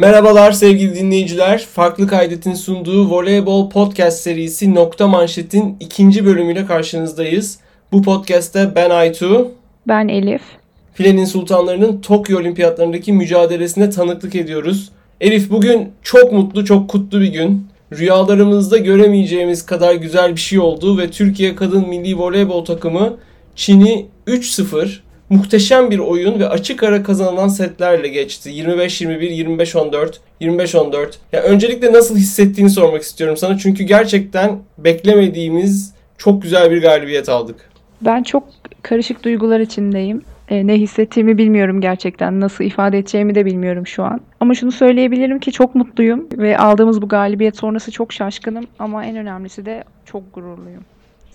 Merhabalar sevgili dinleyiciler. Farklı Kaydet'in sunduğu Voleybol Podcast serisi Nokta Manşet'in ikinci bölümüyle karşınızdayız. Bu podcast'te ben Aytu, Ben Elif. Filenin Sultanları'nın Tokyo Olimpiyatlarındaki mücadelesine tanıklık ediyoruz. Elif bugün çok mutlu, çok kutlu bir gün. Rüyalarımızda göremeyeceğimiz kadar güzel bir şey oldu ve Türkiye Kadın Milli Voleybol takımı Çin'i 3-0 muhteşem bir oyun ve açık ara kazanılan setlerle geçti. 25-21, 25-14, 25-14. Ya öncelikle nasıl hissettiğini sormak istiyorum sana. Çünkü gerçekten beklemediğimiz çok güzel bir galibiyet aldık. Ben çok karışık duygular içindeyim. E, ne hissettiğimi bilmiyorum gerçekten. Nasıl ifade edeceğimi de bilmiyorum şu an. Ama şunu söyleyebilirim ki çok mutluyum ve aldığımız bu galibiyet sonrası çok şaşkınım ama en önemlisi de çok gururluyum.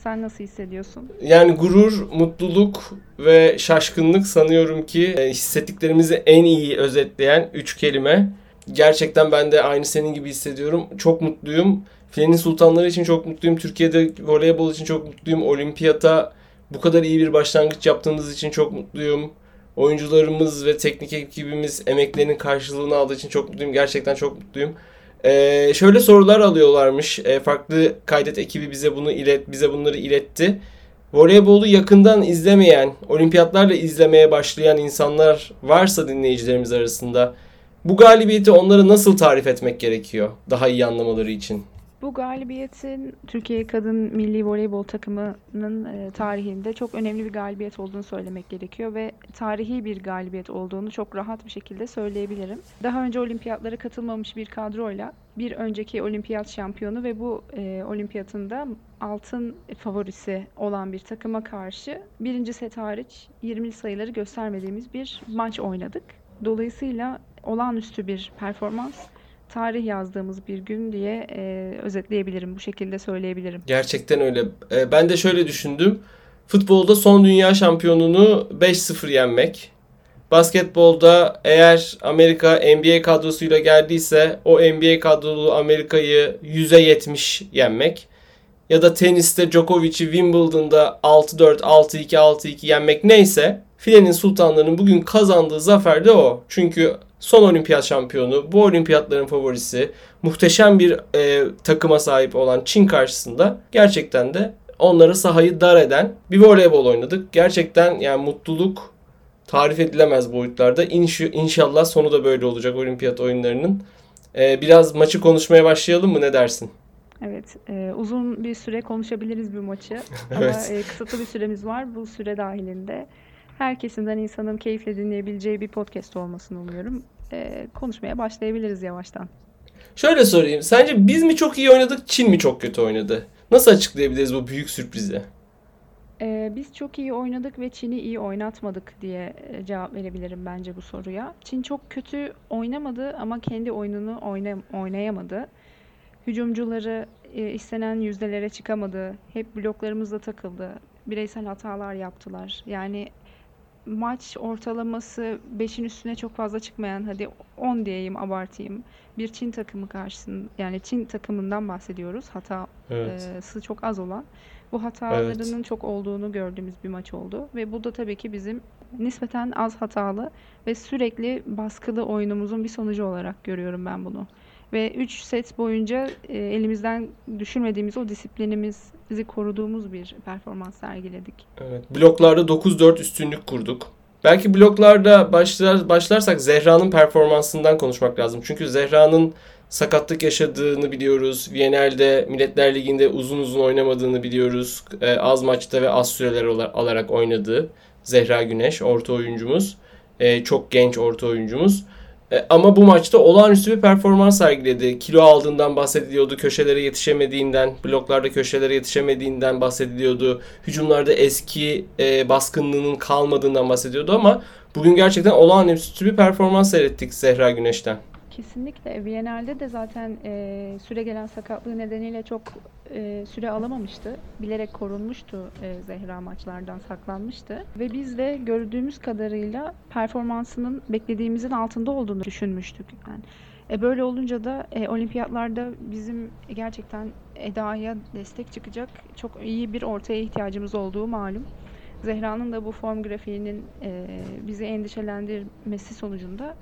Sen nasıl hissediyorsun? Yani gurur, mutluluk ve şaşkınlık sanıyorum ki e, hissettiklerimizi en iyi özetleyen üç kelime. Gerçekten ben de aynı senin gibi hissediyorum. Çok mutluyum. Filenin Sultanları için çok mutluyum. Türkiye'de voleybol için çok mutluyum. Olimpiyata bu kadar iyi bir başlangıç yaptığımız için çok mutluyum. Oyuncularımız ve teknik ekibimiz emeklerinin karşılığını aldığı için çok mutluyum. Gerçekten çok mutluyum. Ee, şöyle sorular alıyorlarmış. Ee, farklı kaydet ekibi bize bunu ilet, bize bunları iletti. Voleybolu yakından izlemeyen, olimpiyatlarla izlemeye başlayan insanlar varsa dinleyicilerimiz arasında bu galibiyeti onlara nasıl tarif etmek gerekiyor daha iyi anlamaları için? Bu galibiyetin Türkiye Kadın Milli Voleybol takımının e, tarihinde çok önemli bir galibiyet olduğunu söylemek gerekiyor ve tarihi bir galibiyet olduğunu çok rahat bir şekilde söyleyebilirim. Daha önce olimpiyatlara katılmamış bir kadroyla bir önceki olimpiyat şampiyonu ve bu e, olimpiyatında altın favorisi olan bir takıma karşı birinci set hariç 20 sayıları göstermediğimiz bir maç oynadık. Dolayısıyla olağanüstü bir performans tarih yazdığımız bir gün diye e, özetleyebilirim. Bu şekilde söyleyebilirim. Gerçekten öyle. E, ben de şöyle düşündüm. Futbolda son dünya şampiyonunu 5-0 yenmek. Basketbolda eğer Amerika NBA kadrosuyla geldiyse o NBA kadrolu Amerika'yı 100'e 70 yenmek. Ya da teniste Djokovic'i Wimbledon'da 6-4, 6-2, 6-2 yenmek neyse Filenin Sultanları'nın bugün kazandığı zafer de o. Çünkü son olimpiyat şampiyonu, bu olimpiyatların favorisi, muhteşem bir e, takıma sahip olan Çin karşısında gerçekten de onlara sahayı dar eden bir voleybol oynadık. Gerçekten yani mutluluk tarif edilemez boyutlarda. İnş, inşallah sonu da böyle olacak olimpiyat oyunlarının. E, biraz maçı konuşmaya başlayalım mı ne dersin? Evet, e, uzun bir süre konuşabiliriz bu maçı. evet. Ama e, kısıtlı bir süremiz var. Bu süre dahilinde herkesinden insanın keyifle dinleyebileceği bir podcast olmasını umuyorum. Ee, konuşmaya başlayabiliriz yavaştan. Şöyle sorayım. Sence biz mi çok iyi oynadık, Çin mi çok kötü oynadı? Nasıl açıklayabiliriz bu büyük sürprizi? Ee, biz çok iyi oynadık ve Çin'i iyi oynatmadık diye e, cevap verebilirim bence bu soruya. Çin çok kötü oynamadı ama kendi oyununu oyna, oynayamadı. Hücumcuları e, istenen yüzdelere çıkamadı. Hep bloklarımızda takıldı. Bireysel hatalar yaptılar. Yani maç ortalaması 5'in üstüne çok fazla çıkmayan hadi 10 diyeyim abartayım bir Çin takımı karşısında yani Çin takımından bahsediyoruz hatası evet. çok az olan bu hatalarının evet. çok olduğunu gördüğümüz bir maç oldu ve bu da tabii ki bizim nispeten az hatalı ve sürekli baskılı oyunumuzun bir sonucu olarak görüyorum ben bunu. Ve 3 set boyunca e, elimizden düşürmediğimiz o disiplinimizi koruduğumuz bir performans sergiledik. Evet. Bloklarda 9-4 üstünlük kurduk. Belki bloklarda başlar, başlarsak Zehra'nın performansından konuşmak lazım. Çünkü Zehra'nın sakatlık yaşadığını biliyoruz. Viyanel'de Milletler Ligi'nde uzun uzun oynamadığını biliyoruz. E, az maçta ve az süreler alarak oynadığı Zehra Güneş orta oyuncumuz. E, çok genç orta oyuncumuz. E, ama bu maçta olağanüstü bir performans sergiledi. Kilo aldığından bahsediliyordu, köşelere yetişemediğinden, bloklarda köşelere yetişemediğinden bahsediliyordu. Hücumlarda eski e, baskınlığının kalmadığından bahsediyordu ama bugün gerçekten olağanüstü bir performans seyrettik Zehra Güneş'ten. Kesinlikle. Viyanel'de de zaten e, süre gelen sakatlığı nedeniyle çok e, süre alamamıştı. Bilerek korunmuştu e, Zehra maçlardan saklanmıştı. Ve biz de gördüğümüz kadarıyla performansının beklediğimizin altında olduğunu düşünmüştük. Yani. E, böyle olunca da e, olimpiyatlarda bizim gerçekten Eda'ya destek çıkacak çok iyi bir ortaya ihtiyacımız olduğu malum. Zehra'nın da bu form grafiğinin e, bizi endişelendirmesi sonucunda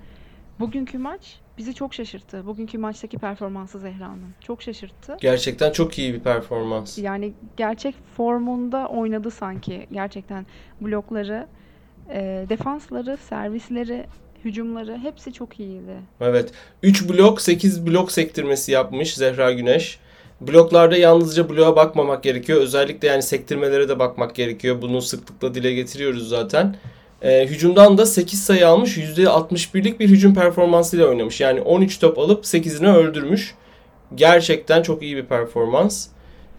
bugünkü maç bizi çok şaşırttı. Bugünkü maçtaki performansı Zehra'nın. Çok şaşırttı. Gerçekten çok iyi bir performans. Yani gerçek formunda oynadı sanki. Gerçekten blokları, e, defansları, servisleri, hücumları hepsi çok iyiydi. Evet. 3 blok, 8 blok sektirmesi yapmış Zehra Güneş. Bloklarda yalnızca bloğa bakmamak gerekiyor. Özellikle yani sektirmelere de bakmak gerekiyor. Bunu sıklıkla dile getiriyoruz zaten. E, hücumdan da 8 sayı almış. %61'lik bir hücum performansıyla oynamış. Yani 13 top alıp 8'ini öldürmüş. Gerçekten çok iyi bir performans.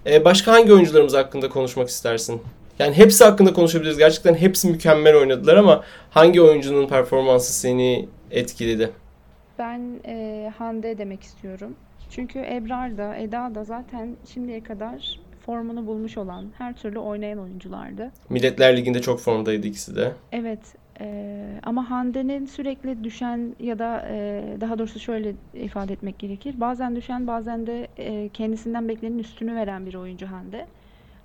E, başka hangi oyuncularımız hakkında konuşmak istersin? Yani hepsi hakkında konuşabiliriz. Gerçekten hepsi mükemmel oynadılar ama hangi oyuncunun performansı seni etkiledi? Ben e, Hande demek istiyorum. Çünkü Ebrar da Eda da zaten şimdiye kadar formunu bulmuş olan, her türlü oynayan oyunculardı. Milletler Ligi'nde çok formdaydı ikisi de. Evet e, ama Hande'nin sürekli düşen ya da e, daha doğrusu şöyle ifade etmek gerekir. Bazen düşen bazen de e, kendisinden beklenenin üstünü veren bir oyuncu Hande.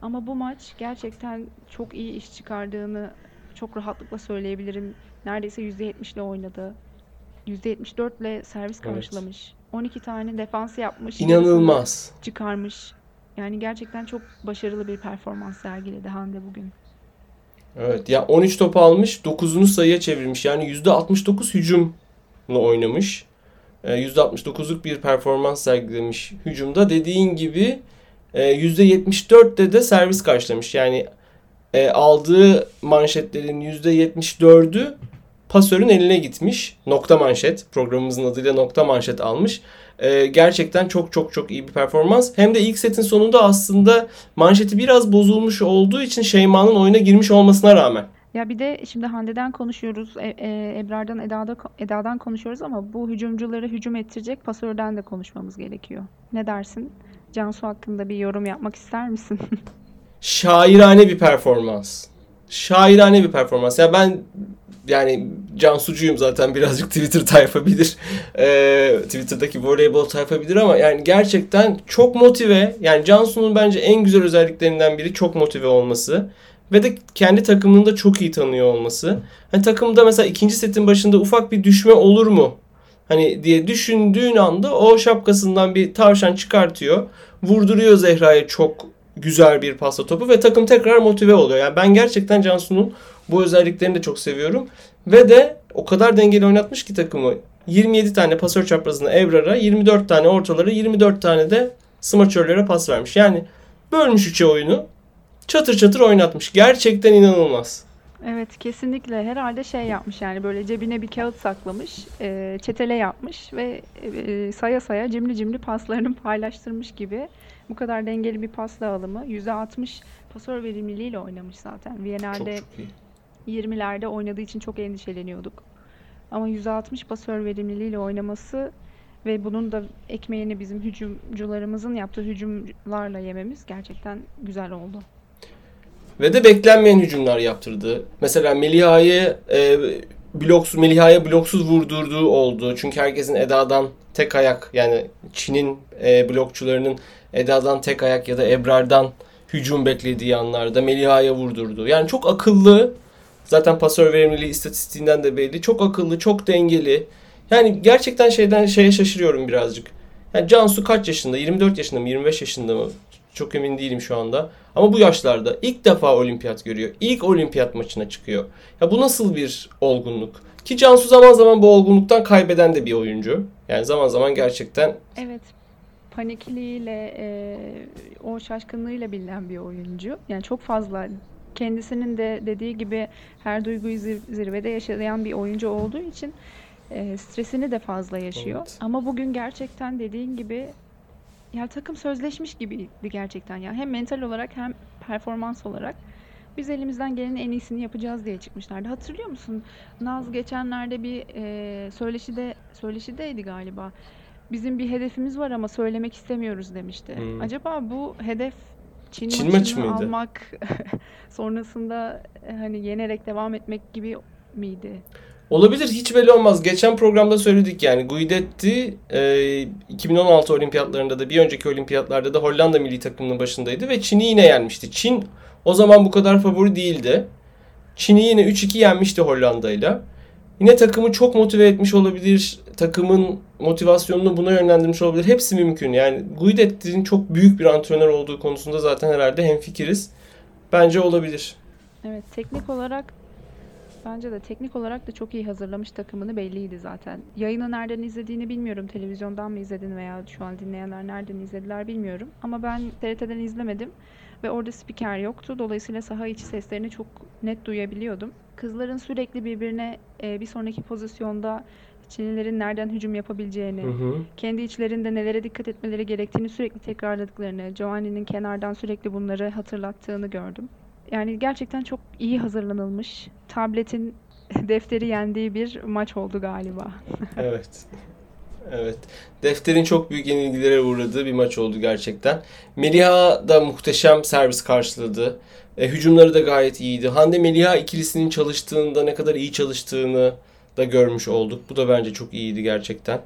Ama bu maç gerçekten çok iyi iş çıkardığını çok rahatlıkla söyleyebilirim. Neredeyse %70 ile oynadı. %74 ile servis Evet. karşılamış. 12 tane defans yapmış. İnanılmaz. Çıkarmış. Yani gerçekten çok başarılı bir performans sergiledi Hande bugün. Evet ya 13 top almış 9'unu sayıya çevirmiş. Yani %69 hücumla oynamış. Ee, %69'luk bir performans sergilemiş hücumda. Dediğin gibi e, %74'te de servis karşılamış. Yani e, aldığı manşetlerin %74'ü pasörün eline gitmiş. Nokta manşet. Programımızın adıyla nokta manşet almış. E, gerçekten çok çok çok iyi bir performans. Hem de ilk setin sonunda aslında manşeti biraz bozulmuş olduğu için Şeyma'nın oyuna girmiş olmasına rağmen. Ya bir de şimdi Hande'den konuşuyoruz, e, e, Ebrar'dan, Eda'da, Eda'dan konuşuyoruz ama bu hücumcuları hücum ettirecek pasörden de konuşmamız gerekiyor. Ne dersin? Cansu hakkında bir yorum yapmak ister misin? Şairane bir performans. Şairane bir performans. Ya ben yani Cansucuyum zaten birazcık Twitter tayfa bilir. Ee, Twitter'daki voleybol tayfa bilir ama yani gerçekten çok motive. Yani Cansu'nun bence en güzel özelliklerinden biri çok motive olması. Ve de kendi takımını da çok iyi tanıyor olması. Hani takımda mesela ikinci setin başında ufak bir düşme olur mu? Hani diye düşündüğün anda o şapkasından bir tavşan çıkartıyor. Vurduruyor Zehra'ya çok güzel bir pasta topu ve takım tekrar motive oluyor. Yani ben gerçekten Cansu'nun bu özelliklerini de çok seviyorum. Ve de o kadar dengeli oynatmış ki takımı. 27 tane pasör çaprazına Ebrar'a, 24 tane ortaları, 24 tane de smaçörlere pas vermiş. Yani bölmüş üçe oyunu. Çatır çatır oynatmış. Gerçekten inanılmaz. Evet kesinlikle herhalde şey yapmış yani böyle cebine bir kağıt saklamış, e, çetele yapmış ve e, saya saya cimri cimri paslarını paylaştırmış gibi. Bu kadar dengeli bir pas dağılımı %60 pasör verimliliğiyle oynamış zaten. Viyener'de çok iyi. 20'lerde oynadığı için çok endişeleniyorduk. Ama 160 pasör verimliliğiyle oynaması ve bunun da ekmeğini bizim hücumcularımızın yaptığı hücumlarla yememiz gerçekten güzel oldu. Ve de beklenmeyen hücumlar yaptırdı. Mesela Meliha'yı e, bloksuz Meliha'ya bloksuz vurdurduğu oldu. Çünkü herkesin Eda'dan tek ayak yani Çin'in e, blokçularının Eda'dan tek ayak ya da Ebrar'dan hücum beklediği anlarda Meliha'ya vurdurdu. Yani çok akıllı. Zaten pasör verimliliği istatistiğinden de belli. Çok akıllı, çok dengeli. Yani gerçekten şeyden şeye şaşırıyorum birazcık. Yani Cansu kaç yaşında? 24 yaşında mı? 25 yaşında mı? Çok emin değilim şu anda. Ama bu yaşlarda ilk defa olimpiyat görüyor. İlk olimpiyat maçına çıkıyor. Ya bu nasıl bir olgunluk? Ki Cansu zaman zaman bu olgunluktan kaybeden de bir oyuncu. Yani zaman zaman gerçekten Evet, panikliğiyle, e, o şaşkınlığıyla bilinen bir oyuncu. Yani çok fazla kendisinin de dediği gibi her duyguyu zir- zirvede yaşayan bir oyuncu olduğu için e, stresini de fazla yaşıyor. Evet. Ama bugün gerçekten dediğin gibi ya takım sözleşmiş gibiydi gerçekten ya. Hem mental olarak hem performans olarak. Biz elimizden gelenin en iyisini yapacağız diye çıkmışlardı. Hatırlıyor musun? Naz geçenlerde bir e, söyleşide söyleşideydi galiba. Bizim bir hedefimiz var ama söylemek istemiyoruz demişti. Hmm. Acaba bu hedef Çin, Çin maçını maçı mıydı? almak sonrasında e, hani yenerek devam etmek gibi miydi? Olabilir hiç belli olmaz. Geçen programda söyledik yani Guidetti e, 2016 olimpiyatlarında da bir önceki olimpiyatlarda da Hollanda milli takımının başındaydı ve Çin'i yine yenmişti. Çin o zaman bu kadar favori değildi. Çin'i yine 3-2 yenmişti Hollanda'yla. Yine takımı çok motive etmiş olabilir. Takımın motivasyonunu buna yönlendirmiş olabilir. Hepsi mümkün. Yani Guidetti'nin çok büyük bir antrenör olduğu konusunda zaten herhalde hemfikiriz. Bence olabilir. Evet, teknik olarak bence de teknik olarak da çok iyi hazırlamış takımını belliydi zaten. Yayını nereden izlediğini bilmiyorum. Televizyondan mı izledin veya şu an dinleyenler nereden izlediler bilmiyorum. Ama ben TRT'den izlemedim ve orada spiker yoktu. Dolayısıyla saha içi seslerini çok net duyabiliyordum. Kızların sürekli birbirine bir sonraki pozisyonda Çinlilerin nereden hücum yapabileceğini, Hı hı. kendi içlerinde nelere dikkat etmeleri gerektiğini sürekli tekrarladıklarını, Giovanni'nin kenardan sürekli bunları hatırlattığını gördüm. Yani gerçekten çok iyi hazırlanılmış, tabletin defteri yendiği bir maç oldu galiba. Evet. Evet. Defterin çok büyük yenilgilere uğradığı bir maç oldu gerçekten. Meliha da muhteşem servis karşıladı. E, hücumları da gayet iyiydi. Hande Meliha ikilisinin çalıştığında ne kadar iyi çalıştığını da görmüş olduk. Bu da bence çok iyiydi gerçekten.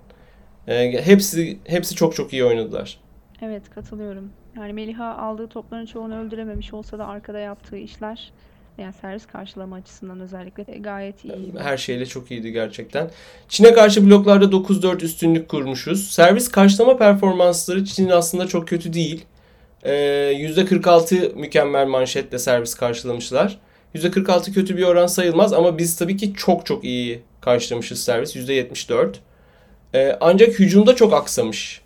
E, hepsi hepsi çok çok iyi oynadılar. Evet, katılıyorum. Yani Meliha aldığı topların çoğunu öldürememiş olsa da arkada yaptığı işler yani servis karşılama açısından özellikle gayet iyiydi. Her şeyle çok iyiydi gerçekten. Çin'e karşı bloklarda 9-4 üstünlük kurmuşuz. Servis karşılama performansları Çin'in aslında çok kötü değil. Ee, %46 mükemmel manşetle servis karşılamışlar. %46 kötü bir oran sayılmaz ama biz tabii ki çok çok iyi karşılamışız servis. %74. Ee, ancak hücumda çok aksamış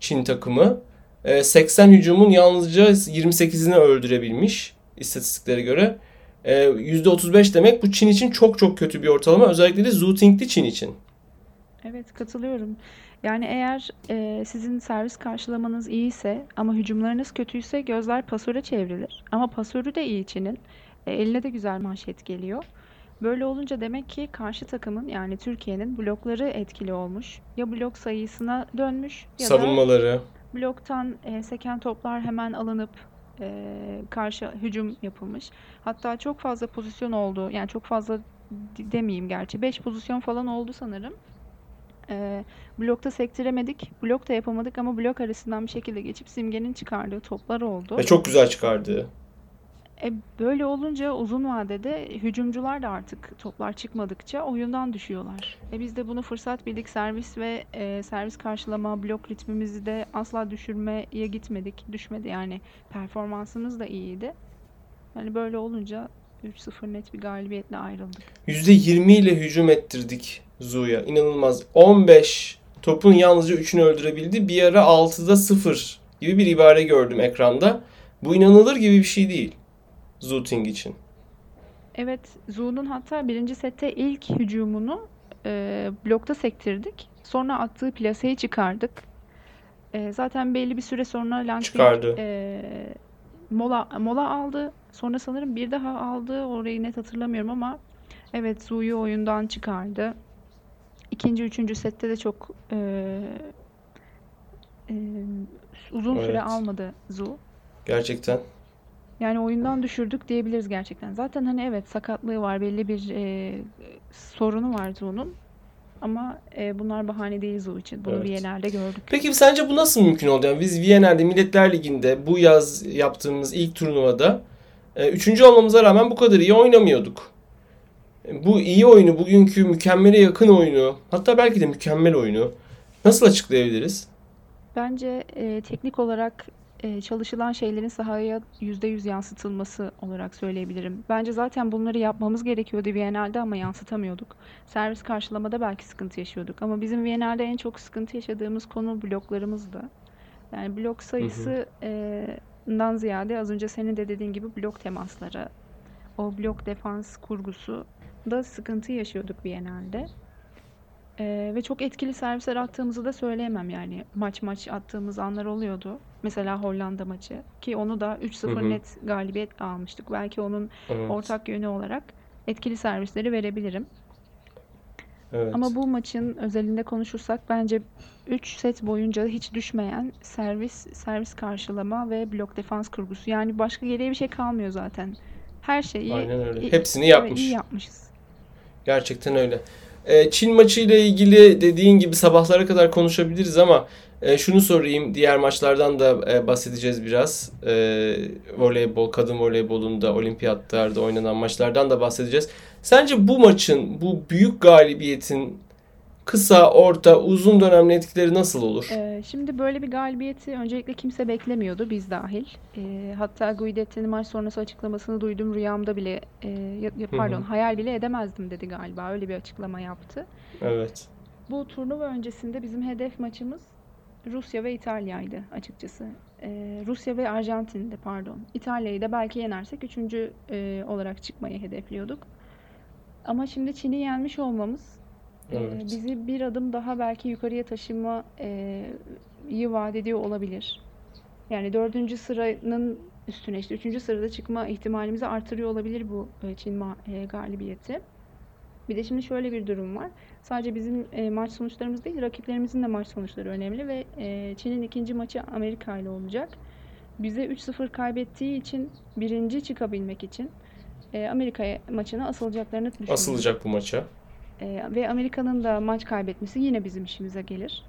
Çin takımı. Ee, 80 hücumun yalnızca 28'ini öldürebilmiş istatistiklere göre. Ee, %35 demek bu Çin için çok çok kötü bir ortalama. Özellikle de Zhu Tingli Çin için. Evet katılıyorum. Yani eğer e, sizin servis karşılamanız iyiyse ama hücumlarınız kötüyse gözler pasöre çevrilir. Ama pasörü de iyi Çin'in. E, eline de güzel manşet geliyor. Böyle olunca demek ki karşı takımın yani Türkiye'nin blokları etkili olmuş. Ya blok sayısına dönmüş ya da Savunmaları. bloktan e, seken toplar hemen alınıp e, karşı hücum yapılmış. Hatta çok fazla pozisyon oldu. Yani çok fazla demeyeyim gerçi. 5 pozisyon falan oldu sanırım. E, blokta sektiremedik. Blok da yapamadık ama blok arasından bir şekilde geçip Simge'nin çıkardığı toplar oldu. Ve çok güzel çıkardı. E, böyle olunca uzun vadede hücumcular da artık toplar çıkmadıkça oyundan düşüyorlar. E, biz de bunu fırsat bildik. Servis ve e, servis karşılama, blok ritmimizi de asla düşürmeye gitmedik. Düşmedi yani. Performansımız da iyiydi. Yani böyle olunca 3-0 net bir galibiyetle ayrıldık. %20 ile hücum ettirdik Zhu'ya. İnanılmaz. 15 topun yalnızca 3'ünü öldürebildi. Bir ara 6'da 0 gibi bir ibare gördüm ekranda. Bu inanılır gibi bir şey değil. Zhu Ting için. Evet, Zhu'nun hatta birinci sette ilk hücumunu e, blokta sektirdik. Sonra attığı plaseyi çıkardık. E, zaten belli bir süre sonra Lang Bing Çıkardı. e, mola mola aldı. Sonra sanırım bir daha aldı. Orayı net hatırlamıyorum ama evet Zhu'yu oyundan çıkardı. İkinci, üçüncü sette de çok e, e, uzun süre Evet. almadı Zhu. Gerçekten. Yani oyundan düşürdük diyebiliriz gerçekten. Zaten hani evet sakatlığı var, belli bir e, sorunu var Zhu'nun. Ama e, bunlar bahane değil Zhu için. Bunu Evet. Viyener'de gördük. Peki sence bu nasıl mümkün oldu? Yani biz Viyener'de Milletler Ligi'nde bu yaz yaptığımız ilk turnuvada e, üçüncü olmamıza rağmen bu kadar iyi oynamıyorduk. Bu iyi oyunu, bugünkü mükemmele yakın oyunu, hatta belki de mükemmel oyunu nasıl açıklayabiliriz? Bence e, teknik olarak çalışılan şeylerin sahaya %100 yansıtılması olarak söyleyebilirim. Bence zaten bunları yapmamız gerekiyordu Viyener'de ama yansıtamıyorduk. Servis karşılamada belki sıkıntı yaşıyorduk. Ama bizim Viyener'de en çok sıkıntı yaşadığımız konu bloklarımızdı. Yani blok sayısı e, dan ziyade az önce senin de dediğin gibi blok temasları, o blok defans kurgusu da sıkıntı yaşıyorduk Viyener'de. Ee, ve çok etkili servisler attığımızı da söyleyemem yani. Maç maç attığımız anlar oluyordu. Mesela Hollanda maçı ki onu da 3-0 Hı hı. net galibiyet almıştık. Belki onun Evet, ortak yönü olarak etkili servisleri verebilirim. evet. Ama bu maçın özelinde konuşursak bence 3 set boyunca hiç düşmeyen servis, servis karşılama ve blok defans kurgusu. Yani başka geriye bir şey kalmıyor zaten. Her şeyi Aynen öyle. Hepsini evet, yapmış. iyi yapmışız. Gerçekten öyle. Ee, Çin maçı ile ilgili dediğin gibi sabahlara kadar konuşabiliriz ama e, şunu sorayım. Diğer maçlardan da e, bahsedeceğiz biraz. E, voleybol, kadın voleybolunda, olimpiyatlarda oynanan maçlardan da bahsedeceğiz. Sence bu maçın, bu büyük galibiyetin kısa, orta, uzun dönemli etkileri nasıl olur? Ee, şimdi böyle bir galibiyeti öncelikle kimse beklemiyordu, biz dahil. Ee, hatta Guidetti'nin maç sonrası açıklamasını duydum rüyamda bile, e, pardon hayal bile edemezdim dedi galiba. Öyle bir açıklama yaptı. Evet. Bu turnuva öncesinde bizim hedef maçımız Rusya ve İtalya'ydı açıkçası. Ee, Rusya ve Arjantin'di pardon. İtalya'yı da belki yenersek üçüncü e, olarak çıkmayı hedefliyorduk. Ama şimdi Çin'i yenmiş olmamız Evet. bizi bir adım daha belki yukarıya taşıma iyi vaat ediyor olabilir. Yani dördüncü sıranın üstüne işte üçüncü sırada çıkma ihtimalimizi artırıyor olabilir bu e, Çin ma- e, galibiyeti. Bir de şimdi şöyle bir durum var. Sadece bizim e, maç sonuçlarımız değil, rakiplerimizin de maç sonuçları önemli ve e, Çin'in ikinci maçı Amerika ile olacak. Bize 3-0 kaybettiği için birinci çıkabilmek için e, Amerika maçına asılacaklarını düşünüyorum. Asılacak bu maça. E, ve Amerika'nın da maç kaybetmesi yine bizim işimize gelir.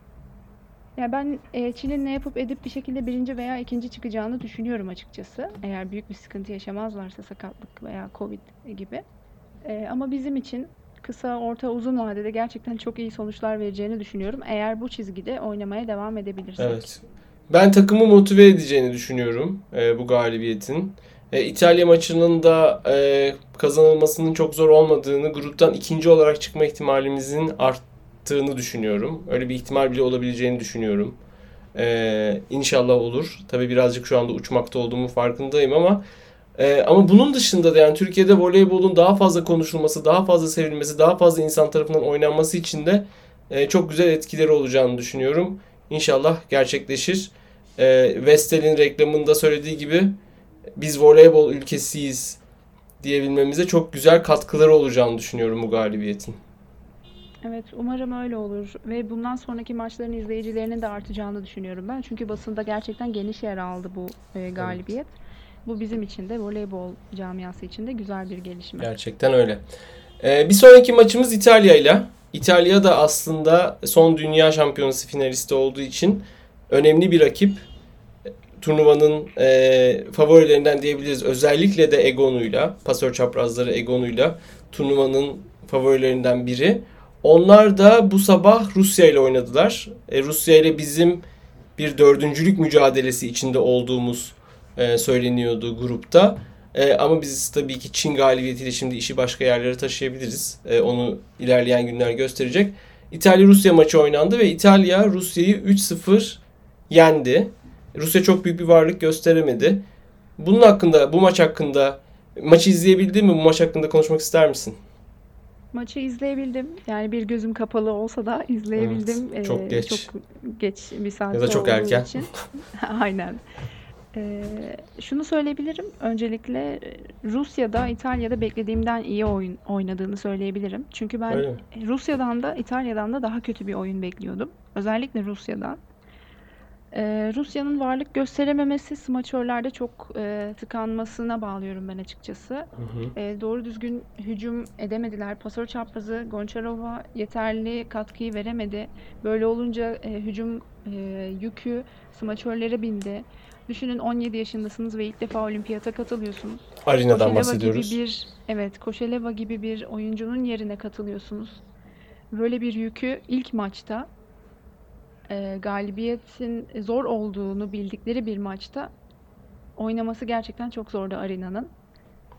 Ya ben e, Çin'in ne yapıp edip bir şekilde birinci veya ikinci çıkacağını düşünüyorum açıkçası. Eğer büyük bir sıkıntı yaşamazlarsa sakatlık veya Covid gibi. E, ama bizim için kısa, orta, uzun vadede gerçekten çok iyi sonuçlar vereceğini düşünüyorum. Eğer bu çizgide oynamaya devam edebilirsek. Evet. Ben takımı motive edeceğini düşünüyorum e, bu galibiyetin. E, İtalya maçının da e, kazanılmasının çok zor olmadığını, gruptan ikinci olarak çıkma ihtimalimizin arttığını düşünüyorum. Öyle bir ihtimal bile olabileceğini düşünüyorum. E, inşallah olur. Tabii birazcık şu anda uçmakta olduğumu farkındayım ama e, ama bunun dışında da yani Türkiye'de voleybolun daha fazla konuşulması, daha fazla sevilmesi, daha fazla insan tarafından oynanması için de e, çok güzel etkileri olacağını düşünüyorum. İnşallah gerçekleşir. E, Vestel'in reklamında söylediği gibi biz voleybol ülkesiyiz diyebilmemize çok güzel katkıları olacağını düşünüyorum bu galibiyetin. Evet, umarım öyle olur ve bundan sonraki maçların izleyicilerinin de artacağını düşünüyorum ben. Çünkü basında gerçekten geniş yer aldı bu e, galibiyet. Bu bizim için de voleybol camiası için de güzel bir gelişme. Gerçekten öyle. E, bir sonraki maçımız İtalya ile. İtalya da aslında son dünya şampiyonası finalisti olduğu için önemli bir rakip. Turnuvanın e, favorilerinden diyebiliriz. Özellikle de Egon'uyla, pasör çaprazları Egon'uyla turnuvanın favorilerinden biri. Onlar da bu sabah Rusya ile oynadılar. E, Rusya ile bizim bir dördüncülük mücadelesi içinde olduğumuz e, söyleniyordu grupta. E, ama biz tabii ki Çin galibiyetiyle şimdi işi başka yerlere taşıyabiliriz. E, onu ilerleyen günler gösterecek. İtalya-Rusya maçı oynandı ve İtalya Rusya'yı 3-0 yendi. Rusya çok büyük bir varlık gösteremedi. Bunun hakkında, bu maç hakkında maçı izleyebildin mi? Bu maç hakkında konuşmak ister misin? Maçı izleyebildim. Yani bir gözüm kapalı olsa da izleyebildim. Evet, çok Ee, geç. Çok geç bir saatte Ya da çok erken. için. Aynen. Ee, şunu söyleyebilirim. Öncelikle Rusya'da, İtalya'da beklediğimden iyi oyun oynadığını söyleyebilirim. Çünkü ben Öyle? Rusya'dan da İtalya'dan da daha kötü bir oyun bekliyordum. Özellikle Rusya'dan. Ee, Rusya'nın varlık gösterememesi smaçörlerde çok e, tıkanmasına bağlıyorum ben açıkçası. Hı hı. E, doğru düzgün hücum edemediler. Pasör çaprazı Goncharova yeterli katkıyı veremedi. Böyle olunca e, hücum e, yükü smaçörlere bindi. Düşünün 17 yaşındasınız ve ilk defa olimpiyata katılıyorsunuz. Arena'dan Koşeleva bahsediyoruz. gibi bir evet Koşeleva gibi bir oyuncunun yerine katılıyorsunuz. Böyle bir yükü ilk maçta e, galibiyetin zor olduğunu bildikleri bir maçta oynaması gerçekten çok zordu Arena'nın.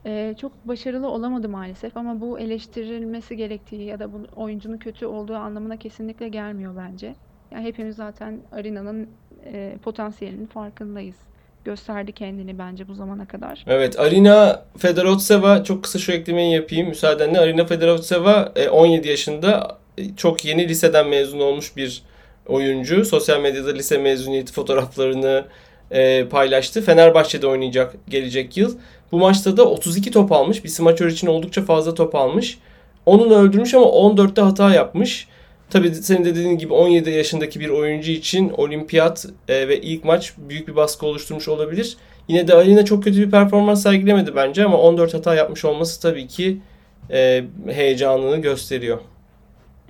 Ee, çok başarılı olamadı maalesef ama bu eleştirilmesi gerektiği ya da bu oyuncunun kötü olduğu anlamına kesinlikle gelmiyor bence. Yani hepimiz zaten Arena'nın e, potansiyelinin farkındayız. Gösterdi kendini bence bu zamana kadar. Evet, Arina Fedorovtseva çok kısa şu eklemeyi yapayım müsaadenle. Arina Fedorovtseva e, 17 yaşında e, çok yeni liseden mezun olmuş bir oyuncu. Sosyal medyada lise mezuniyeti fotoğraflarını e, paylaştı. Fenerbahçe'de oynayacak gelecek yıl. Bu maçta da 32 top almış. Bir smaçör için oldukça fazla top almış. Onunu öldürmüş ama 14'te hata yapmış. Tabii senin de dediğin gibi 17 yaşındaki bir oyuncu için olimpiyat e, ve ilk maç büyük bir baskı oluşturmuş olabilir. Yine de Arina çok kötü bir performans sergilemedi bence ama 14 hata yapmış olması tabii ki e, heyecanını gösteriyor.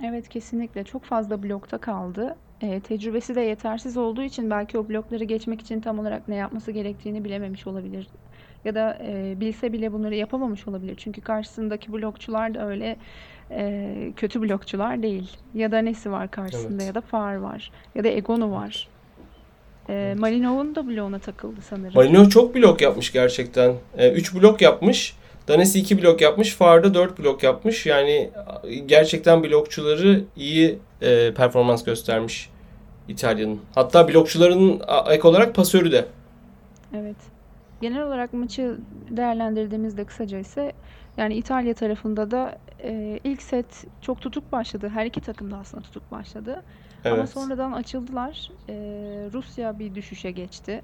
Evet kesinlikle çok fazla blokta kaldı. Ee, tecrübesi de yetersiz olduğu için belki o blokları geçmek için tam olarak ne yapması gerektiğini bilememiş olabilir. Ya da e, bilse bile bunları yapamamış olabilir. Çünkü karşısındaki blokçular da öyle e, kötü blokçular değil. Ya da nesi var karşısında Evet. ya da Far var. Ya da Egonu var. E, Evet. Malinov'un da bloğuna takıldı sanırım. Malinov çok blok yapmış gerçekten. 3 blok yapmış. Danesi 2 blok yapmış. Farda 4 blok yapmış. Yani gerçekten blokçuları iyi e, performans göstermiş İtalya'nın. Hatta blokçuların ek olarak pasörü de. Evet. Genel olarak maçı değerlendirdiğimizde kısaca ise yani İtalya tarafında da e, ilk set çok tutuk başladı. Her iki takım da aslında tutuk başladı. Ama Evet. sonradan açıldılar. E, Rusya bir düşüşe geçti.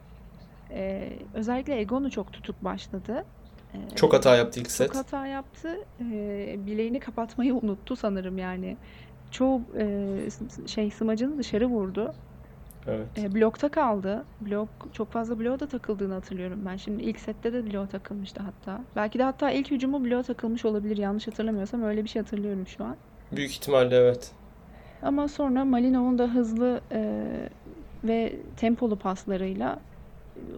E, özellikle Egonu çok tutuk başladı. E, Çok hata yaptı ilk çok set. hata yaptı. E, bileğini kapatmayı unuttu sanırım yani. Çoğu e, şey smacını dışarı vurdu. Evet. E, blokta kaldı. Blok çok fazla bloğa da takıldığını hatırlıyorum ben. Şimdi ilk sette de bloğa takılmıştı hatta. Belki de hatta ilk hücumu bloğa takılmış olabilir. Yanlış hatırlamıyorsam öyle bir şey hatırlıyorum şu an. Büyük ihtimalle evet. Ama sonra Malinov'un da hızlı e, ve tempolu paslarıyla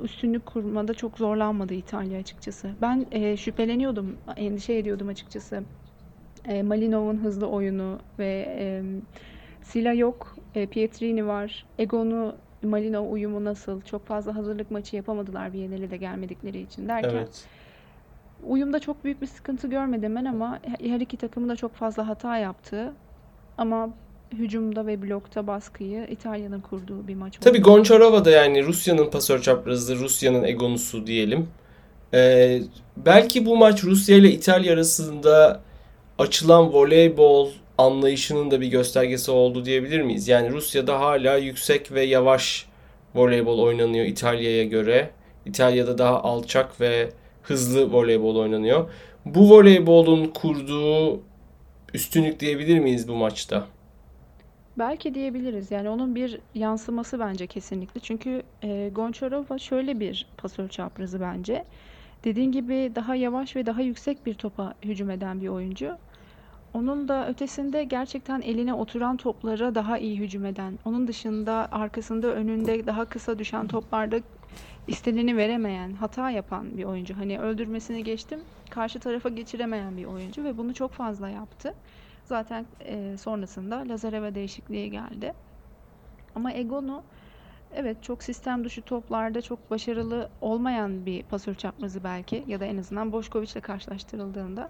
üstünlük kurmada çok zorlanmadı İtalya açıkçası. Ben e, şüpheleniyordum, endişe ediyordum açıkçası. E, Malinov'un hızlı oyunu ve e, Sila yok, e, Pietrini var. Egon'u Malinov uyumu nasıl? Çok fazla hazırlık maçı yapamadılar Viyana'ya de gelmedikleri için derken Evet. uyumda çok büyük bir sıkıntı görmedim ben ama her iki takımın da çok fazla hata yaptığı ama hücumda ve blokta baskıyı İtalya'nın kurduğu bir maç Tabii. Goncharova da yani Rusya'nın pasör çaprazı, Rusya'nın egonusu diyelim. Ee, belki bu maç Rusya ile İtalya arasında açılan voleybol anlayışının da bir göstergesi oldu diyebilir miyiz? Yani Rusya'da hala yüksek ve yavaş voleybol oynanıyor İtalya'ya göre. İtalya'da daha alçak ve hızlı voleybol oynanıyor. Bu voleybolun kurduğu üstünlük diyebilir miyiz bu maçta? Belki diyebiliriz. Yani onun bir yansıması bence kesinlikle. Çünkü e, Goncharova şöyle bir pasör çaprazı bence. Dediğin gibi daha yavaş ve daha yüksek bir topa hücum eden bir oyuncu. Onun da ötesinde gerçekten eline oturan toplara daha iyi hücum eden, onun dışında arkasında önünde daha kısa düşen toplarda istediğini veremeyen, hata yapan bir oyuncu. Hani öldürmesini geçtim, karşı tarafa geçiremeyen bir oyuncu ve bunu çok fazla yaptı. Zaten e, sonrasında Lazareva değişikliğe geldi. Ama Egonu evet çok sistem dışı toplarda çok başarılı olmayan bir pasör çaprazı belki ya da en azından Boşkoviç'le karşılaştırıldığında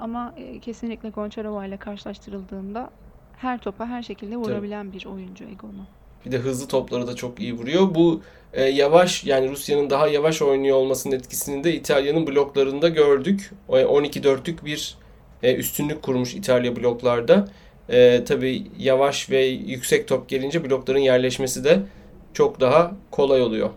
ama e, kesinlikle Goncharova ile karşılaştırıldığında her topa her şekilde Tabii. vurabilen bir oyuncu Egonu. Bir de hızlı topları da çok iyi vuruyor. Bu e, yavaş yani Rusya'nın daha yavaş oynuyor olmasının etkisini de İtalya'nın bloklarında gördük. O, 12-4'lük bir e, üstünlük kurmuş İtalya bloklarda. E, tabii yavaş ve yüksek top gelince blokların yerleşmesi de çok daha kolay oluyor.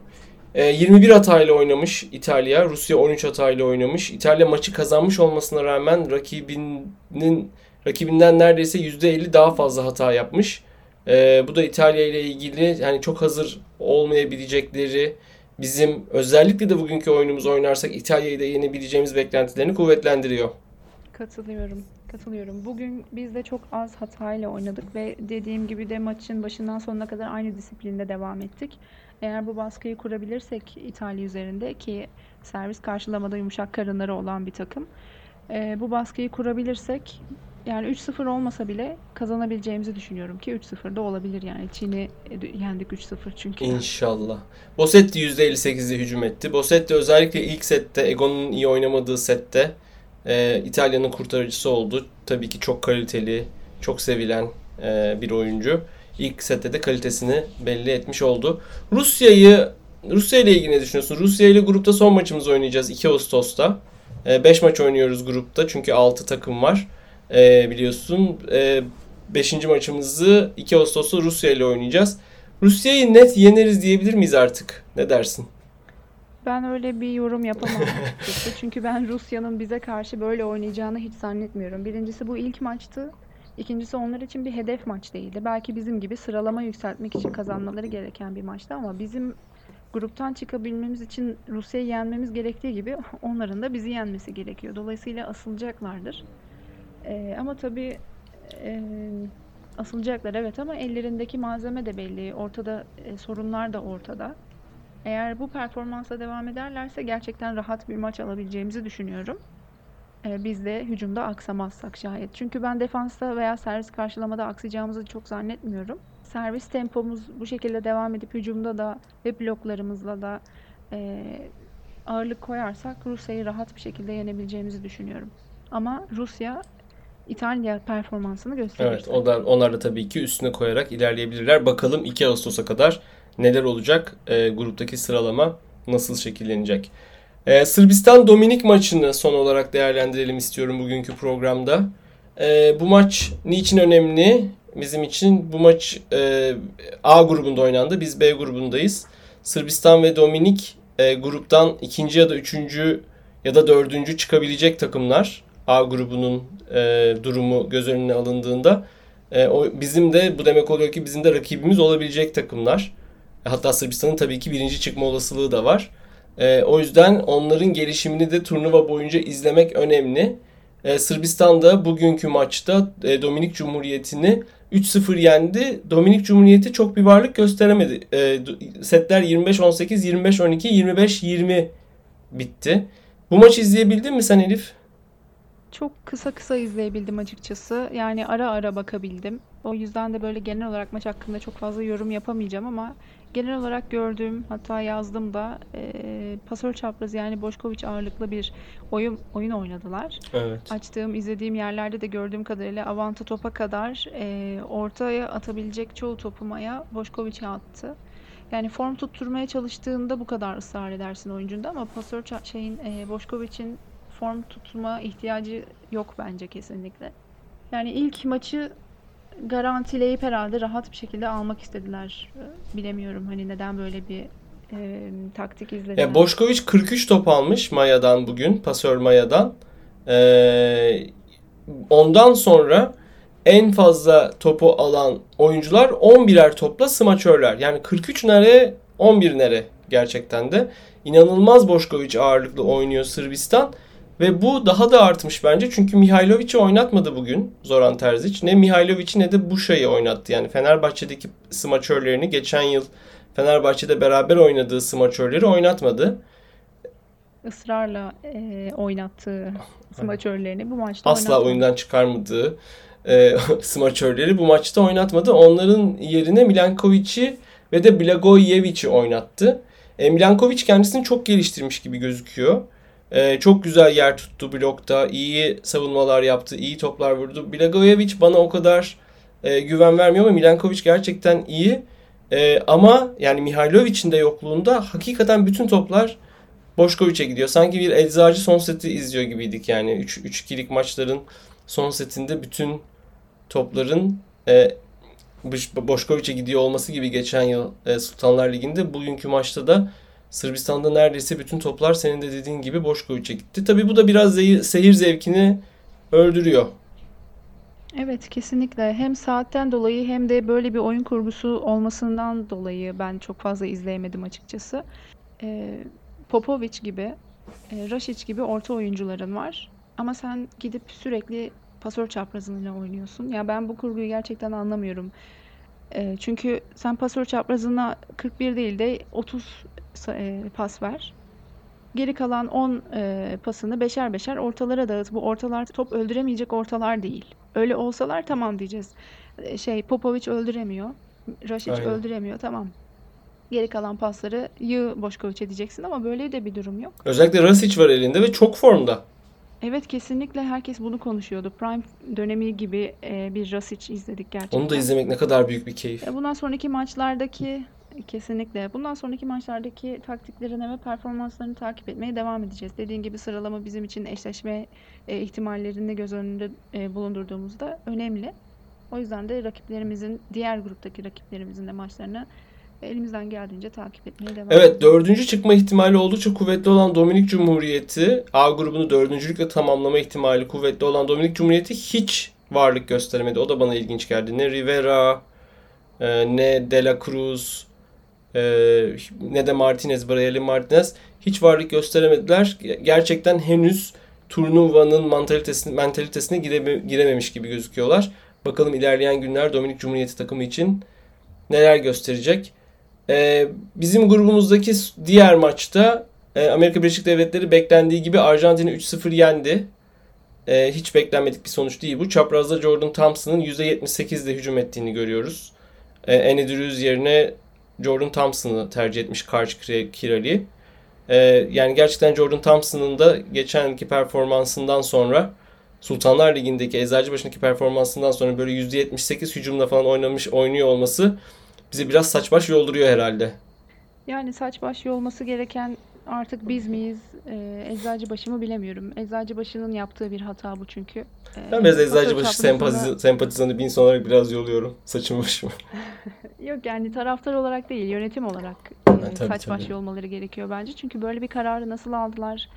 E, 21 hatayla oynamış İtalya. Rusya 13 hatayla oynamış. İtalya maçı kazanmış olmasına rağmen rakibinin rakibinden neredeyse %50 daha fazla hata yapmış. Ee, bu da İtalya ile ilgili yani çok hazır olmayabilecekleri bizim özellikle de bugünkü oyunumuzu oynarsak İtalya'yı da yenebileceğimiz beklentilerini kuvvetlendiriyor. Katılıyorum. Katılıyorum. Bugün biz de çok az hatayla oynadık ve dediğim gibi de maçın başından sonuna kadar aynı disiplinde devam ettik. Eğer bu baskıyı kurabilirsek İtalya üzerinde ki servis karşılamada yumuşak karınları olan bir takım. eee, bu baskıyı kurabilirsek yani 3-0 olmasa bile kazanabileceğimizi düşünüyorum ki 3-0 da olabilir yani. Çin'i yendik 3-0 çünkü. İnşallah. Bossetti %58'de hücum etti. Bossetti özellikle ilk sette Egon'un iyi oynamadığı sette e, İtalya'nın kurtarıcısı oldu. Tabii ki çok kaliteli, çok sevilen e, bir oyuncu. İlk sette de kalitesini belli etmiş oldu. Rusya'yı Rusya ile ilgili ne düşünüyorsun? Rusya ile grupta son maçımızı oynayacağız 2 Ağustos'ta. 5 maç oynuyoruz grupta çünkü 6 takım var. E, biliyorsun 5. maçımızı 2 Ağustos'ta Rusya ile oynayacağız. Rusya'yı net yeneriz diyebilir miyiz artık? Ne dersin? Ben öyle bir yorum yapamam. Çünkü ben Rusya'nın bize karşı böyle oynayacağını hiç zannetmiyorum. Birincisi bu ilk maçtı. İkincisi onlar için bir hedef maç değildi. Belki bizim gibi sıralama yükseltmek için kazanmaları gereken bir maçtı ama bizim gruptan çıkabilmemiz için Rusya'yı yenmemiz gerektiği gibi onların da bizi yenmesi gerekiyor. Dolayısıyla asılacaklardır. Ee, ama tabii e, asılacaklar evet ama ellerindeki malzeme de belli. Ortada e, sorunlar da ortada. Eğer bu performansa devam ederlerse gerçekten rahat bir maç alabileceğimizi düşünüyorum. Ee, biz de hücumda aksamazsak şayet. Çünkü ben defansta veya servis karşılamada aksayacağımızı çok zannetmiyorum. Servis tempomuz bu şekilde devam edip hücumda da ve bloklarımızla da e, ağırlık koyarsak Rusya'yı rahat bir şekilde yenebileceğimizi düşünüyorum. Ama Rusya İtalya performansını gösterir. Evet, onlar, onlar da tabii ki üstüne koyarak ilerleyebilirler. Bakalım 2 Ağustos'a kadar neler olacak? E, gruptaki sıralama nasıl şekillenecek? E, Sırbistan Dominik maçını son olarak değerlendirelim istiyorum bugünkü programda. E, bu maç niçin önemli? Bizim için bu maç e, A grubunda oynandı. Biz B grubundayız. Sırbistan ve Dominik e, gruptan ikinci ya da üçüncü ya da dördüncü çıkabilecek takımlar. A grubunun e, durumu göz önüne alındığında e, o bizim de bu demek oluyor ki bizim de rakibimiz olabilecek takımlar. Hatta Sırbistan'ın tabii ki birinci çıkma olasılığı da var. E, o yüzden onların gelişimini de turnuva boyunca izlemek önemli. E, Sırbistan da bugünkü maçta e, Dominik Cumhuriyeti'ni 3-0 yendi. Dominik Cumhuriyeti çok bir varlık gösteremedi. E, setler 25-18, 25-12, 25-20 bitti. Bu maçı izleyebildin mi sen Elif? Çok kısa kısa izleyebildim açıkçası. Yani ara ara bakabildim. O yüzden de böyle genel olarak maç hakkında çok fazla yorum yapamayacağım ama genel olarak gördüğüm hatta yazdım da e, pasör çapraz yani Boşkoviç ağırlıklı bir oyun oyun oynadılar. Evet. Açtığım, izlediğim yerlerde de gördüğüm kadarıyla Avanta topa kadar e, ortaya atabilecek çoğu topu Maya Boşkoviç'e attı. Yani form tutturmaya çalıştığında bu kadar ısrar edersin oyuncunda ama pasör şeyin e, Boşkoviç'in form tutma ihtiyacı yok bence kesinlikle. Yani ilk maçı garantileyip herhalde rahat bir şekilde almak istediler. Bilemiyorum hani neden böyle bir e, taktik izlediler. Ya Boşkoviç 43 top almış Maya'dan bugün, pasör Maya'dan. Ee, ondan sonra en fazla topu alan oyuncular 11'er topla smaçörler. Yani 43 nere 11 nere gerçekten de. İnanılmaz Boşkoviç ağırlıklı oynuyor Sırbistan. Ve bu daha da artmış bence. Çünkü Mihailovic'i oynatmadı bugün Zoran Terzic. Ne Mihailovic'i ne de Buşa'yı oynattı. Yani Fenerbahçe'deki smaçörlerini geçen yıl Fenerbahçe'de beraber oynadığı smaçörleri oynatmadı. Israrla e, oynattığı smaçörlerini bu maçta Asla oynatmadı. oyundan çıkarmadığı e, smaçörleri bu maçta oynatmadı. Onların yerine Milankovic'i ve de Blagojevic'i oynattı. E, Milankovic kendisini çok geliştirmiş gibi gözüküyor. Ee, çok güzel yer tuttu blokta. iyi savunmalar yaptı. iyi toplar vurdu. Blagojevic bana o kadar e, güven vermiyor ama Milankovic gerçekten iyi. E, ama yani Mihailovic'in de yokluğunda hakikaten bütün toplar Boşkoviç'e gidiyor. Sanki bir eczacı son seti izliyor gibiydik yani. 3-2'lik maçların son setinde bütün topların e, Boşkoviç'e gidiyor olması gibi geçen yıl e, Sultanlar Ligi'nde. Bugünkü maçta da Sırbistan'da neredeyse bütün toplar senin de dediğin gibi Boşkoviç'e gitti. Tabii bu da biraz seyir zevkini öldürüyor. Evet kesinlikle hem saatten dolayı hem de böyle bir oyun kurgusu olmasından dolayı ben çok fazla izleyemedim açıkçası. Ee, Popovic gibi, e, Rasic gibi orta oyuncuların var. Ama sen gidip sürekli pasör çaprazıyla oynuyorsun. Ya ben bu kurguyu gerçekten anlamıyorum. E, çünkü sen pasör çaprazına 41 değil de 30 e, pas ver. Geri kalan 10 e, pasını beşer beşer ortalara dağıt. Bu ortalar top öldüremeyecek ortalar değil. Öyle olsalar tamam diyeceğiz. E, şey Popovic öldüremiyor. Rasic öldüremiyor. Tamam. Geri kalan pasları yığ Boşkoviç'e diyeceksin ama böyle de bir durum yok. Özellikle Rasic var elinde ve çok formda. Evet kesinlikle herkes bunu konuşuyordu. Prime dönemi gibi e, bir Rasic izledik gerçekten. Onu da izlemek ne kadar büyük bir keyif. E, bundan sonraki maçlardaki Kesinlikle. Bundan sonraki maçlardaki taktiklerini ve performanslarını takip etmeye devam edeceğiz. Dediğin gibi sıralama bizim için eşleşme e, ihtimallerini göz önünde e, bulundurduğumuzda önemli. O yüzden de rakiplerimizin, diğer gruptaki rakiplerimizin de maçlarını elimizden geldiğince takip etmeye devam Evet, dördüncü çıkma ihtimali oldukça kuvvetli olan Dominik Cumhuriyeti, A grubunu dördüncülükle tamamlama ihtimali kuvvetli olan Dominik Cumhuriyeti hiç varlık gösteremedi. O da bana ilginç geldi. Ne Rivera, e, ne De La Cruz, ee, ne de Martinez, Brayeli Martinez hiç varlık gösteremediler. Gerçekten henüz turnuvanın mentalitesine gireme, girememiş gibi gözüküyorlar. Bakalım ilerleyen günler Dominik Cumhuriyeti takımı için neler gösterecek. E, bizim grubumuzdaki diğer maçta e, Amerika Birleşik Devletleri beklendiği gibi Arjantin'i 3-0 yendi. E, hiç beklenmedik bir sonuç değil bu. Çaprazda Jordan Thompson'ın %78'de hücum ettiğini görüyoruz. E, Andy yerine Jordan Thompson'ı tercih etmiş karşı Kirali. E, yani gerçekten Jordan Thompson'ın da geçenki performansından sonra Sultanlar Ligi'ndeki Eczacıbaşı'ndaki performansından sonra böyle %78 hücumda falan oynamış oynuyor olması bizi biraz saç baş yolduruyor herhalde. Yani saç baş yolması gereken artık biz miyiz? E, Eczacıbaşı mı bilemiyorum. Eczacıbaşı'nın yaptığı bir hata bu çünkü. E, ben biraz Eczacıbaşı sempatiz sempatizanı bir insan olarak biraz yoluyorum saçımı başımı. Yok yani taraftar olarak değil yönetim olarak e, ha, tabii, saç tabii. baş yolmaları gerekiyor bence. Çünkü böyle bir kararı nasıl aldılar?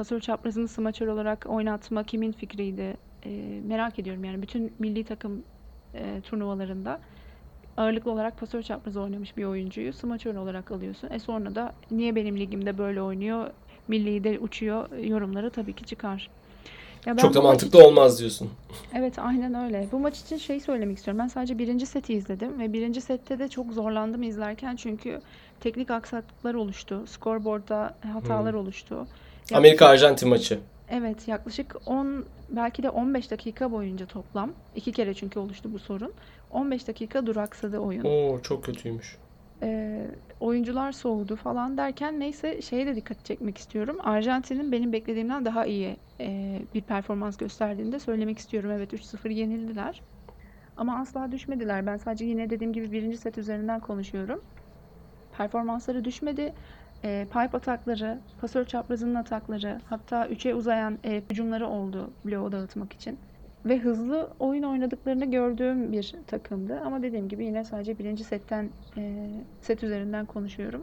pasör çaprazını smaçör olarak oynatma kimin fikriydi? E, merak ediyorum yani bütün milli takım e, turnuvalarında ağırlıklı olarak pasör çaprazı oynamış bir oyuncuyu smaçör olarak alıyorsun. E sonra da niye benim ligimde böyle oynuyor, milli de uçuyor yorumları tabii ki çıkar. Ya Çok da mantıklı için, olmaz diyorsun. Evet aynen öyle. Bu maç için şey söylemek istiyorum. Ben sadece birinci seti izledim ve birinci sette de çok zorlandım izlerken çünkü teknik aksaklıklar oluştu. Scoreboard'da hatalar hmm. oluştu. Amerika Arjantin maçı. Evet yaklaşık 10 belki de 15 dakika boyunca toplam. iki kere çünkü oluştu bu sorun. 15 dakika duraksadı oyun. Oo çok kötüymüş. Ee, oyuncular soğudu falan derken neyse şeye de dikkat çekmek istiyorum. Arjantin'in benim beklediğimden daha iyi e, bir performans gösterdiğini de söylemek istiyorum. Evet 3-0 yenildiler. Ama asla düşmediler. Ben sadece yine dediğim gibi birinci set üzerinden konuşuyorum. Performansları düşmedi e, pipe atakları, pasör çaprazının atakları, hatta 3'e uzayan e, hücumları oldu bloğu dağıtmak için. Ve hızlı oyun oynadıklarını gördüğüm bir takımdı. Ama dediğim gibi yine sadece birinci setten e, set üzerinden konuşuyorum.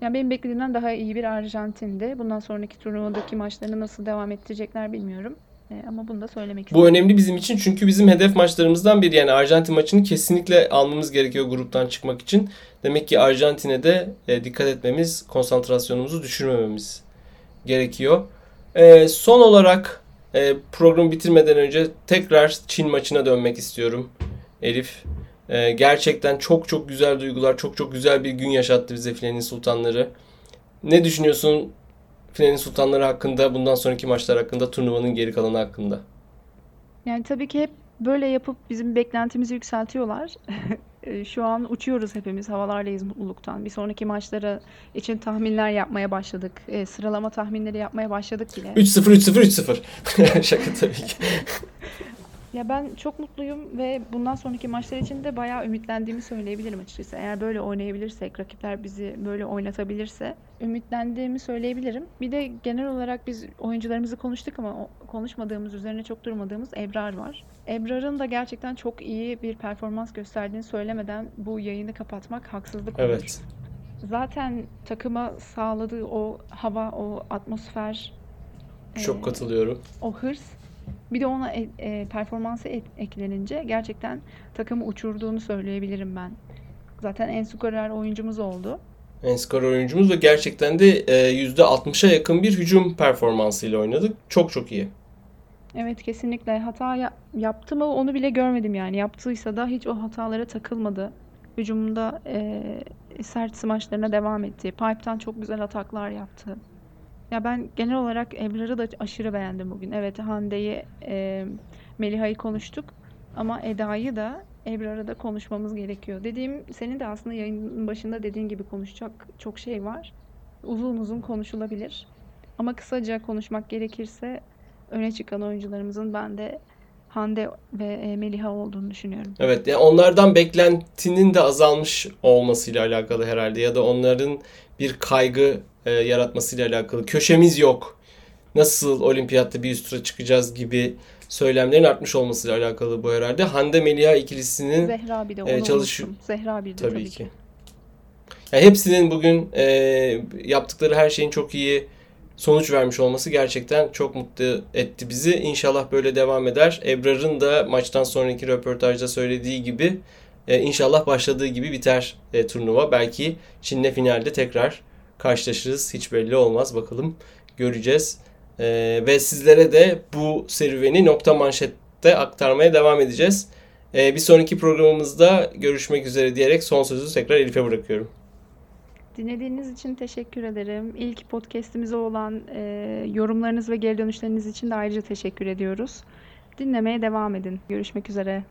Yani benim beklediğimden daha iyi bir Arjantin'di. Bundan sonraki turnuvadaki maçlarını nasıl devam ettirecekler bilmiyorum. E, ama bunu da söylemek istedim. Bu önemli bizim için çünkü bizim hedef maçlarımızdan biri. Yani Arjantin maçını kesinlikle almamız gerekiyor gruptan çıkmak için. Demek ki Arjantin'e de e, dikkat etmemiz, konsantrasyonumuzu düşürmememiz gerekiyor. E, son olarak e, programı bitirmeden önce tekrar Çin maçına dönmek istiyorum. Elif. E, gerçekten çok çok güzel duygular, çok çok güzel bir gün yaşattı bize Filenin Sultanları. Ne düşünüyorsun Filenin Sultanları hakkında, bundan sonraki maçlar hakkında, turnuvanın geri kalanı hakkında? Yani tabii ki hep böyle yapıp bizim beklentimizi yükseltiyorlar. Ee, şu an uçuyoruz hepimiz havalardayız mutluluktan. Bir sonraki maçlara için tahminler yapmaya başladık. E, sıralama tahminleri yapmaya başladık bile. 3-0 3-0 3-0. Şaka tabii ki. Ya ben çok mutluyum ve bundan sonraki maçlar için de bayağı ümitlendiğimi söyleyebilirim açıkçası. Eğer böyle oynayabilirsek, rakipler bizi böyle oynatabilirse ümitlendiğimi söyleyebilirim. Bir de genel olarak biz oyuncularımızı konuştuk ama konuşmadığımız, üzerine çok durmadığımız Ebrar var. Ebrar'ın da gerçekten çok iyi bir performans gösterdiğini söylemeden bu yayını kapatmak haksızlık olur. Evet. Zaten takıma sağladığı o hava, o atmosfer çok e, katılıyorum. O hırs bir de ona e, e, performansı et, eklenince gerçekten takımı uçurduğunu söyleyebilirim ben. Zaten en skorer oyuncumuz oldu. En skorer oyuncumuz ve gerçekten de e, %60'a yakın bir hücum performansıyla oynadık. Çok çok iyi. Evet kesinlikle. Hata ya- yaptı mı onu bile görmedim yani. Yaptıysa da hiç o hatalara takılmadı. Hücumunda e, sert smaçlarına devam etti. Pipe'tan çok güzel ataklar yaptı. Ya ben genel olarak Ebrar'ı da aşırı beğendim bugün. Evet Hande'yi, e, Meliha'yı konuştuk ama Eda'yı da Ebrar'ı da konuşmamız gerekiyor. Dediğim senin de aslında yayının başında dediğin gibi konuşacak çok şey var. Uzun uzun konuşulabilir. Ama kısaca konuşmak gerekirse öne çıkan oyuncularımızın ben de Hande ve e, Meliha olduğunu düşünüyorum. Evet yani onlardan beklentinin de azalmış olmasıyla alakalı herhalde ya da onların bir kaygı e, yaratmasıyla alakalı. Köşemiz yok. Nasıl olimpiyatta bir üst tura çıkacağız gibi söylemlerin artmış olmasıyla alakalı bu herhalde. Hande Meliha ikilisinin Zehra bir de e, onu çalış... Zehra bir de tabii, tabii ki. ki. Yani hepsinin bugün e, yaptıkları her şeyin çok iyi sonuç vermiş olması gerçekten çok mutlu etti bizi. İnşallah böyle devam eder. Ebrar'ın da maçtan sonraki röportajda söylediği gibi e, inşallah başladığı gibi biter e, turnuva. Belki Çin'le finalde tekrar karşılaşırız. Hiç belli olmaz. Bakalım göreceğiz. E, ve sizlere de bu serüveni nokta manşette aktarmaya devam edeceğiz. E, bir sonraki programımızda görüşmek üzere diyerek son sözü tekrar Elif'e bırakıyorum. Dinlediğiniz için teşekkür ederim. İlk podcast'imize olan e, yorumlarınız ve geri dönüşleriniz için de ayrıca teşekkür ediyoruz. Dinlemeye devam edin. Görüşmek üzere.